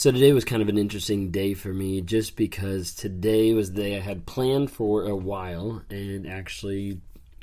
So today was kind of an interesting day for me just because today was the day I had planned for a while and actually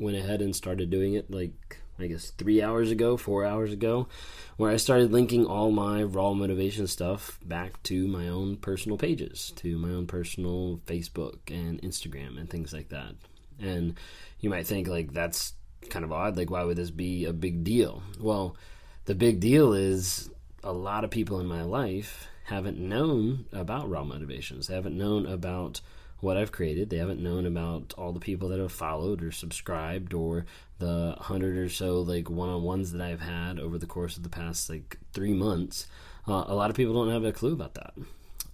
went ahead and started doing it like I guess three hours ago, four hours ago, where I started linking all my raw motivation stuff back to my own personal pages, to my own personal Facebook and Instagram and things like that. And you might think like that's kind of odd, like why would this be a big deal? Well, the big deal is a lot of people in my life haven't known about raw motivations. They haven't known about what I've created. They haven't known about all the people that have followed or subscribed or the hundred or so like one-on-ones that I've had over the course of the past like three months. Uh, a lot of people don't have a clue about that.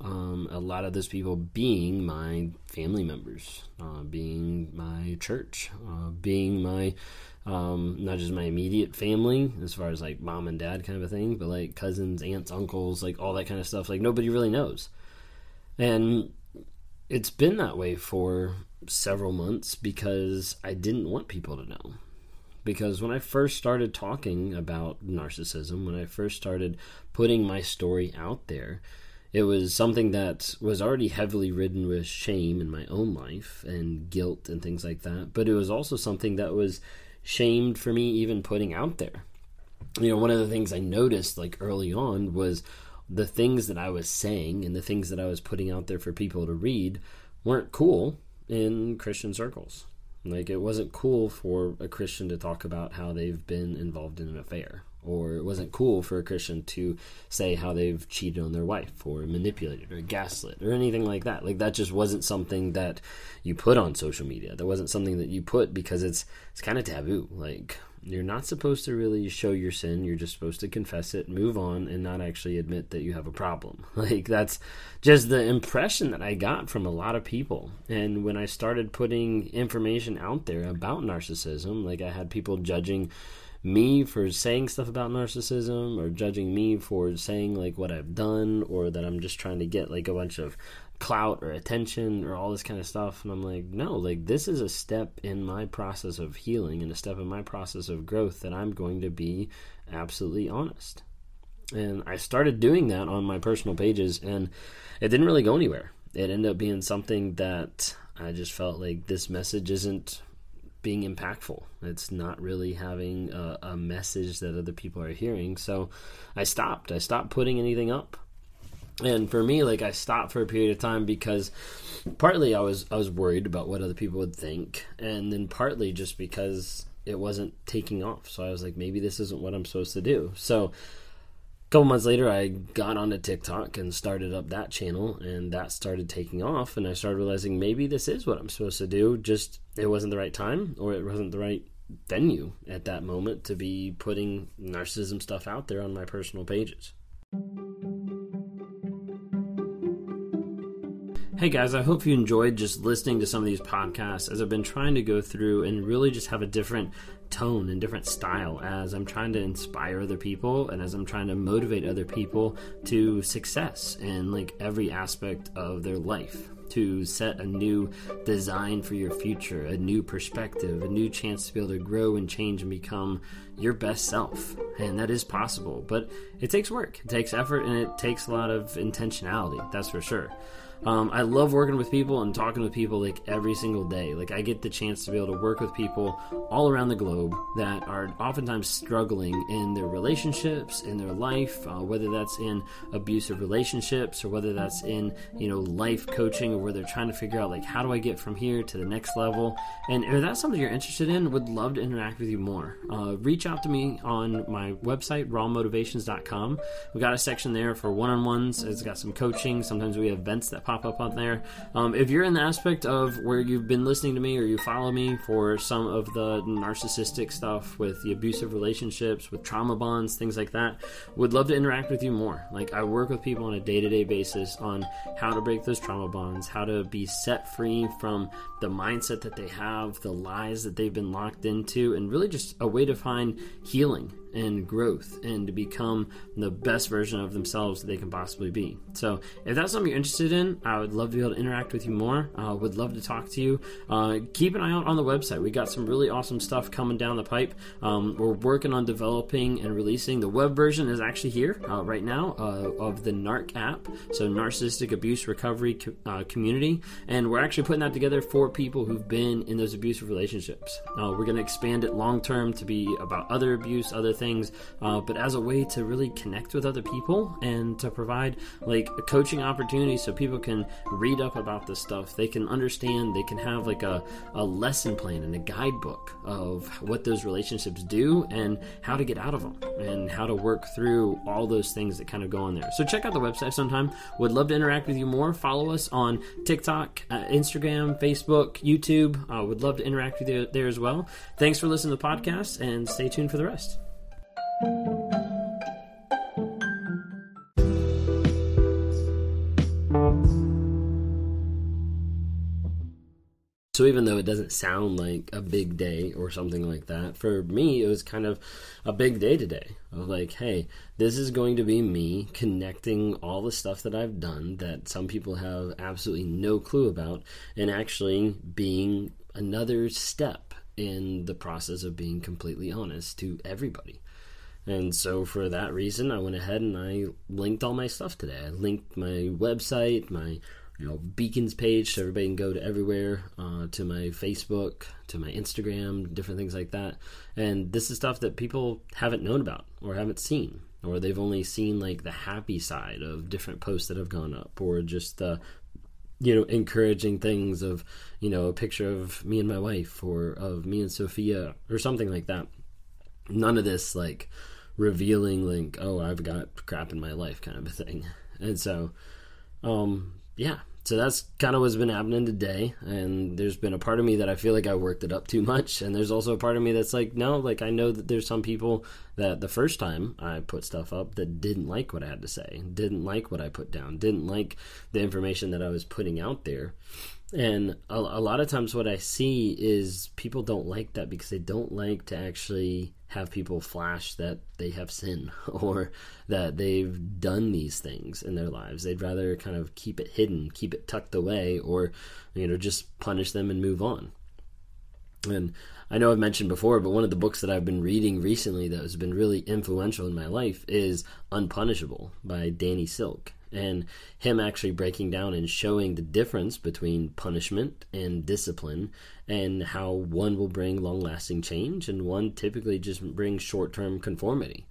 Um, a lot of those people being my family members, uh, being my church, uh, being my um, not just my immediate family as far as like mom and dad kind of a thing, but like cousins, aunts, uncles, like all that kind of stuff. Like nobody really knows, and it's been that way for several months because I didn't want people to know. Because when I first started talking about narcissism, when I first started putting my story out there, it was something that was already heavily ridden with shame in my own life and guilt and things like that. But it was also something that was shamed for me even putting out there. You know, one of the things I noticed like early on was the things that I was saying and the things that I was putting out there for people to read weren't cool in Christian circles. Like it wasn't cool for a Christian to talk about how they've been involved in an affair, or it wasn't cool for a Christian to say how they've cheated on their wife, or manipulated, or gaslit, or anything like that. Like that just wasn't something that you put on social media. That wasn't something that you put because it's it's kind of taboo. Like you're not supposed to really show your sin. You're just supposed to confess it, move on, and not actually admit that you have a problem. Like, that's just the impression that I got from a lot of people. And when I started putting information out there about narcissism, like, I had people judging me for saying stuff about narcissism or judging me for saying like what I've done or that I'm just trying to get like a bunch of clout or attention or all this kind of stuff. And i'm like no like this is a step in my process of healing and a step in my process of growth that i'm going to be absolutely honest. And i started doing that on my personal pages and it didn't really go anywhere. It ended up being something that i just felt like this message isn't being impactful. It's not really having a, a message that other people are hearing. So i stopped. I stopped putting anything up. And for me like i stopped for a period of time because partly i was i was worried about what other people would think. And then partly just because it wasn't taking off. So i was like maybe this isn't what i'm supposed to do. So couple months later i got onto tiktok and started up that channel and that started taking off and i started realizing maybe this is what i'm supposed to do just it wasn't the right time or it wasn't the right venue at that moment to be putting narcissism stuff out there on my personal pages Hey guys, I hope you enjoyed just listening to some of these podcasts as I've been trying to go through and really just have a different tone and different style as I'm trying to inspire other people and as I'm trying to motivate other people to success in like every aspect of their life to set a new design for your future, a new perspective, a new chance to be able to grow and change and become your best self. And that is possible, but it takes work, it takes effort, and it takes a lot of intentionality, that's for sure. Um, I love working with people and talking with people like every single day. Like I get the chance to be able to work with people all around the globe that are oftentimes struggling in their relationships, in their life, uh, whether that's in abusive relationships or whether that's in you know life coaching or where they're trying to figure out like how do I get from here to the next level. And if that's something you're interested in, would love to interact with you more. Uh, reach out to me on my website rawmotivations.com. We got a section there for one-on-ones. It's got some coaching. Sometimes we have events that pop pop up on there. Um, if you're in the aspect of where you've been listening to me or you follow me for some of the narcissistic stuff with the abusive relationships, with trauma bonds, things like that, would love to interact with you more. Like I work with people on a day to day basis on how to break those trauma bonds, how to be set free from the mindset that they have, the lies that they've been locked into, and really just a way to find healing and growth and to become the best version of themselves that they can possibly be. So, if that's something you're interested in, I would love to be able to interact with you more. Uh, would love to talk to you. Uh, keep an eye out on the website. We got some really awesome stuff coming down the pipe. Um, we're working on developing and releasing. The web version is actually here uh, right now uh, of the NARC app, so Narcissistic Abuse Recovery co- uh, Community, and we're actually putting that together for people who've been in those abusive relationships. Uh, we're going to expand it long term to be about other abuse, other things, uh, but as a way to really connect with other people and to provide like a coaching opportunity so people can read up about this stuff. They can understand, they can have like a, a lesson plan and a guidebook of what those relationships do and how to get out of them and how to work through all those things that kind of go on there. So check out the website sometime. Would love to interact with you more. Follow us on TikTok, uh, Instagram, Facebook, YouTube. Uh, would love to interact with you there as well. Thanks for listening to the podcast and stay tuned for the rest. So even though it doesn't sound like a big day or something like that, for me it was kind of a big day today. Of like, hey, this is going to be me connecting all the stuff that I've done that some people have absolutely no clue about, and actually being another step in the process of being completely honest to everybody. And so for that reason, I went ahead and I linked all my stuff today. I linked my website, my you know beacons page so everybody can go to everywhere uh, to my facebook to my instagram different things like that and this is stuff that people haven't known about or haven't seen or they've only seen like the happy side of different posts that have gone up or just the you know encouraging things of you know a picture of me and my wife or of me and sophia or something like that none of this like revealing like oh i've got crap in my life kind of a thing and so um yeah, so that's kind of what's been happening today. And there's been a part of me that I feel like I worked it up too much. And there's also a part of me that's like, no, like I know that there's some people that the first time I put stuff up that didn't like what I had to say, didn't like what I put down, didn't like the information that I was putting out there. And a, a lot of times, what I see is people don't like that because they don't like to actually have people flash that they have sin or that they've done these things in their lives. They'd rather kind of keep it hidden, keep it tucked away, or, you know, just punish them and move on. And I know I've mentioned before, but one of the books that I've been reading recently that has been really influential in my life is Unpunishable by Danny Silk and him actually breaking down and showing the difference between punishment and discipline and how one will bring long lasting change and one typically just brings short term conformity.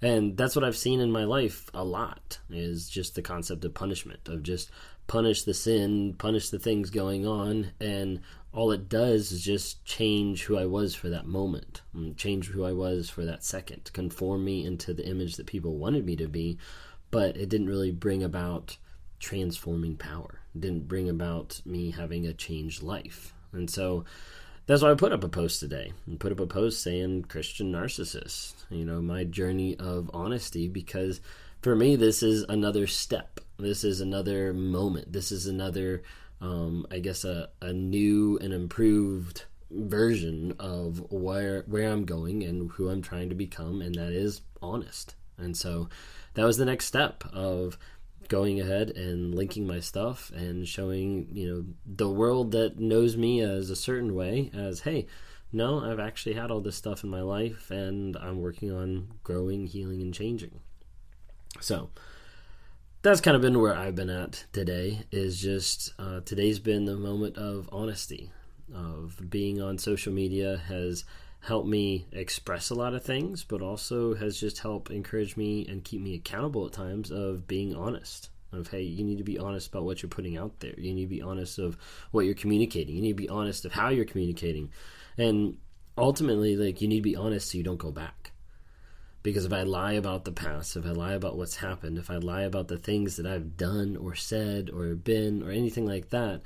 And that's what I've seen in my life a lot is just the concept of punishment, of just punish the sin, punish the things going on, and all it does is just change who I was for that moment, change who I was for that second, conform me into the image that people wanted me to be, but it didn't really bring about transforming power. It didn't bring about me having a changed life. And so that's why I put up a post today. and put up a post saying Christian narcissist, you know, my journey of honesty because for me this is another step. This is another moment. This is another um, I guess a, a new and improved version of where where I'm going and who I'm trying to become and that is honest. And so that was the next step of going ahead and linking my stuff and showing you know the world that knows me as a certain way as hey no i've actually had all this stuff in my life and i'm working on growing healing and changing. So that's kind of been where i've been at today is just uh, today's been the moment of honesty of being on social media has helped me express a lot of things, but also has just helped encourage me and keep me accountable at times of being honest. Of hey, you need to be honest about what you're putting out there. You need to be honest of what you're communicating. You need to be honest of how you're communicating. And ultimately, like you need to be honest so you don't go back. Because if I lie about the past, if I lie about what's happened, if I lie about the things that I've done or said or been or anything like that,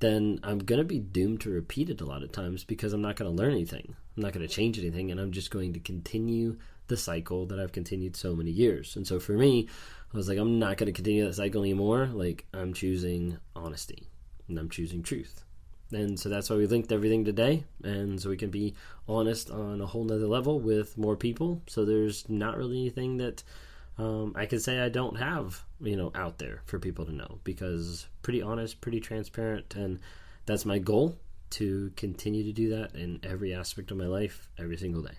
then I'm going to be doomed to repeat it a lot of times because I'm not going to learn anything. I'm not going to change anything, and I'm just going to continue the cycle that I've continued so many years. And so for me, I was like, I'm not going to continue that cycle anymore. Like, I'm choosing honesty and I'm choosing truth. And so that's why we linked everything today. And so we can be honest on a whole nother level with more people. So there's not really anything that um, I can say I don't have, you know, out there for people to know because pretty honest, pretty transparent. And that's my goal to continue to do that in every aspect of my life every single day.